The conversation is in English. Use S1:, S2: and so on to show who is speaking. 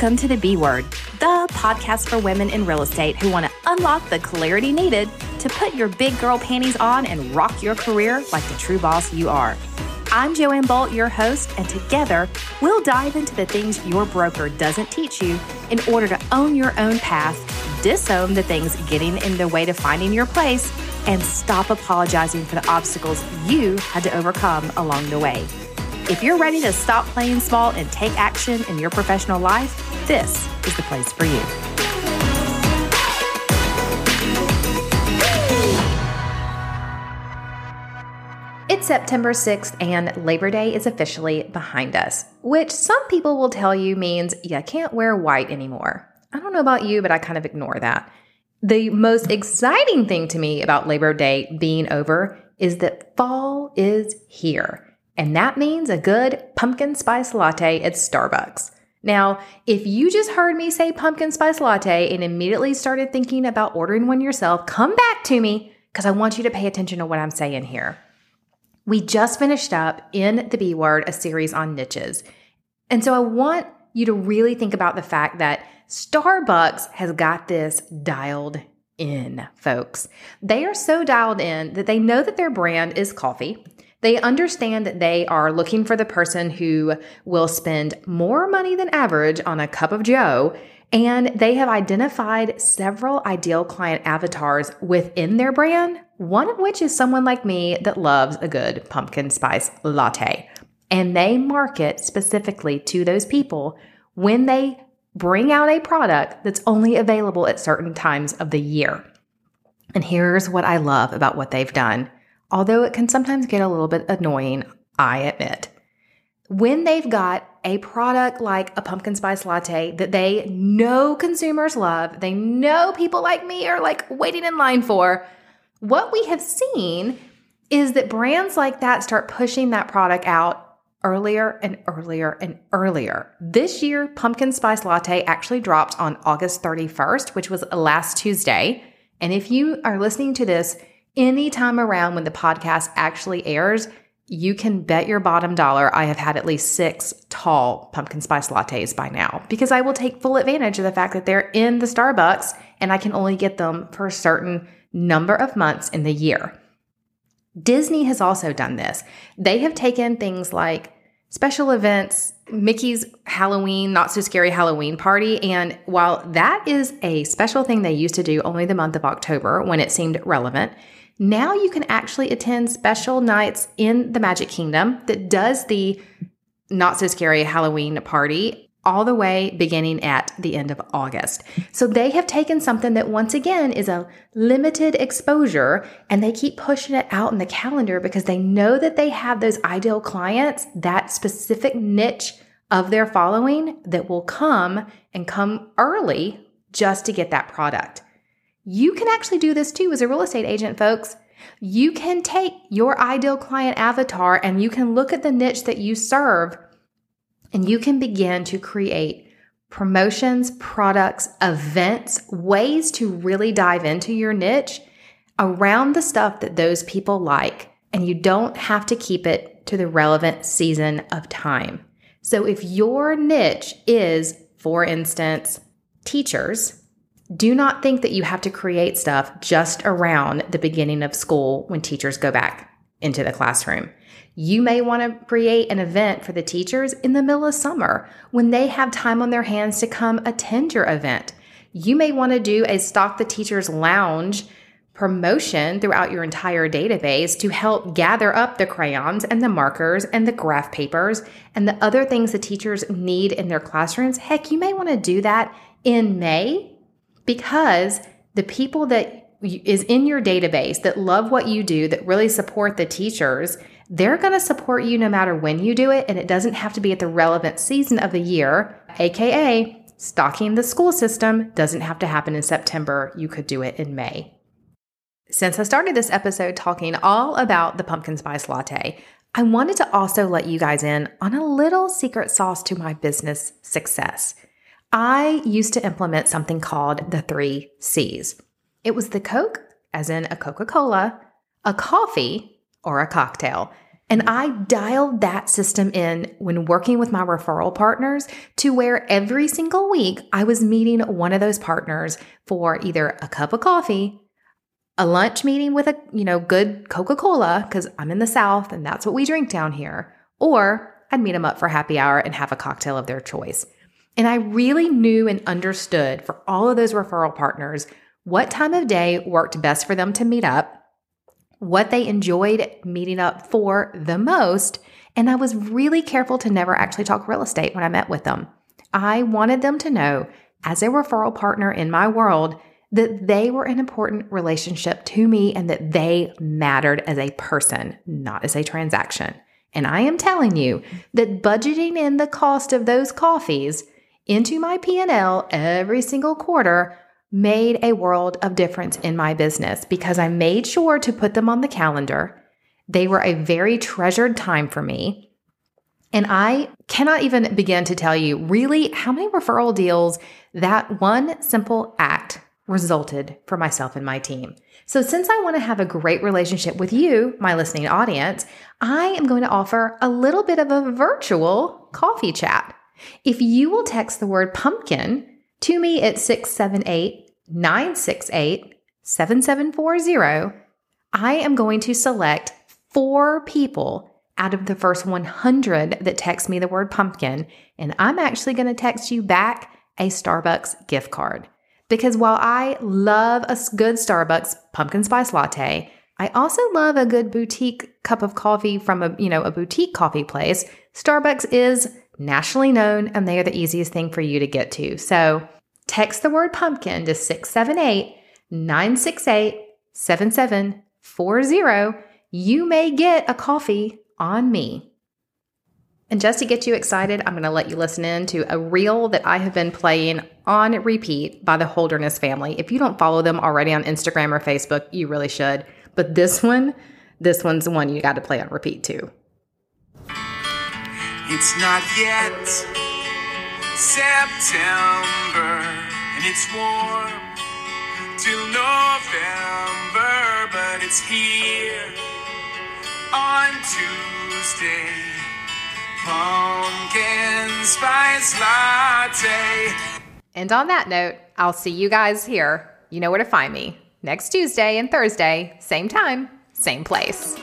S1: Welcome to the B Word, the podcast for women in real estate who want to unlock the clarity needed to put your big girl panties on and rock your career like the true boss you are. I'm Joanne Bolt, your host, and together we'll dive into the things your broker doesn't teach you in order to own your own path, disown the things getting in the way to finding your place, and stop apologizing for the obstacles you had to overcome along the way. If you're ready to stop playing small and take action in your professional life, this is the place for you. It's September 6th and Labor Day is officially behind us, which some people will tell you means you can't wear white anymore. I don't know about you, but I kind of ignore that. The most exciting thing to me about Labor Day being over is that fall is here and that means a good pumpkin spice latte at Starbucks. Now, if you just heard me say pumpkin spice latte and immediately started thinking about ordering one yourself, come back to me because I want you to pay attention to what I'm saying here. We just finished up in the B Word a series on niches. And so I want you to really think about the fact that Starbucks has got this dialed in, folks. They are so dialed in that they know that their brand is coffee. They understand that they are looking for the person who will spend more money than average on a cup of Joe. And they have identified several ideal client avatars within their brand, one of which is someone like me that loves a good pumpkin spice latte. And they market specifically to those people when they bring out a product that's only available at certain times of the year. And here's what I love about what they've done although it can sometimes get a little bit annoying, I admit. When they've got a product like a pumpkin spice latte that they know consumers love, they know people like me are like waiting in line for, what we have seen is that brands like that start pushing that product out earlier and earlier and earlier. This year, pumpkin spice latte actually dropped on August 31st, which was last Tuesday. And if you are listening to this anytime around when the podcast actually airs, you can bet your bottom dollar I have had at least six tall pumpkin spice lattes by now because I will take full advantage of the fact that they're in the Starbucks and I can only get them for a certain number of months in the year. Disney has also done this. They have taken things like special events, Mickey's Halloween, not so scary Halloween party. And while that is a special thing they used to do only the month of October when it seemed relevant, now you can actually attend special nights in the Magic Kingdom that does the not so scary Halloween party all the way beginning at the end of August. So they have taken something that once again is a limited exposure and they keep pushing it out in the calendar because they know that they have those ideal clients, that specific niche of their following that will come and come early just to get that product. You can actually do this too as a real estate agent, folks. You can take your ideal client avatar and you can look at the niche that you serve and you can begin to create promotions, products, events, ways to really dive into your niche around the stuff that those people like. And you don't have to keep it to the relevant season of time. So if your niche is, for instance, teachers, do not think that you have to create stuff just around the beginning of school when teachers go back into the classroom. You may want to create an event for the teachers in the middle of summer when they have time on their hands to come attend your event. You may want to do a Stock the Teachers Lounge promotion throughout your entire database to help gather up the crayons and the markers and the graph papers and the other things the teachers need in their classrooms. Heck, you may want to do that in May because the people that is in your database that love what you do, that really support the teachers, they're going to support you no matter when you do it. And it doesn't have to be at the relevant season of the year, AKA stocking the school system doesn't have to happen in September. You could do it in May. Since I started this episode talking all about the pumpkin spice latte, I wanted to also let you guys in on a little secret sauce to my business success. I used to implement something called the three C's. It was the Coke, as in a Coca Cola, a coffee, or a cocktail. And I dialed that system in when working with my referral partners to where every single week I was meeting one of those partners for either a cup of coffee, a lunch meeting with a, you know, good Coca-Cola cuz I'm in the south and that's what we drink down here, or I'd meet them up for happy hour and have a cocktail of their choice. And I really knew and understood for all of those referral partners what time of day worked best for them to meet up what they enjoyed meeting up for the most. And I was really careful to never actually talk real estate when I met with them. I wanted them to know, as a referral partner in my world, that they were an important relationship to me and that they mattered as a person, not as a transaction. And I am telling you that budgeting in the cost of those coffees into my P&L every single quarter made a world of difference in my business because I made sure to put them on the calendar. They were a very treasured time for me. And I cannot even begin to tell you really how many referral deals that one simple act resulted for myself and my team. So, since I want to have a great relationship with you, my listening audience, I am going to offer a little bit of a virtual coffee chat. If you will text the word pumpkin to me at 678 968 7740, I am going to select four people out of the first 100 that text me the word pumpkin, and I'm actually going to text you back a Starbucks gift card. Because while I love a good Starbucks pumpkin spice latte, I also love a good boutique cup of coffee from a, you know, a boutique coffee place. Starbucks is nationally known and they are the easiest thing for you to get to. So text the word pumpkin to 678 968 7740. You may get a coffee on me. And just to get you excited, I'm going to let you listen in to a reel that I have been playing on repeat by the Holderness family. If you don't follow them already on Instagram or Facebook, you really should. But this one, this one's the one you got to play on repeat too. It's not yet September and it's warm till November, but it's here on Tuesday. Pumpkin spice latte. And on that note, I'll see you guys here. You know where to find me next Tuesday and Thursday, same time, same place.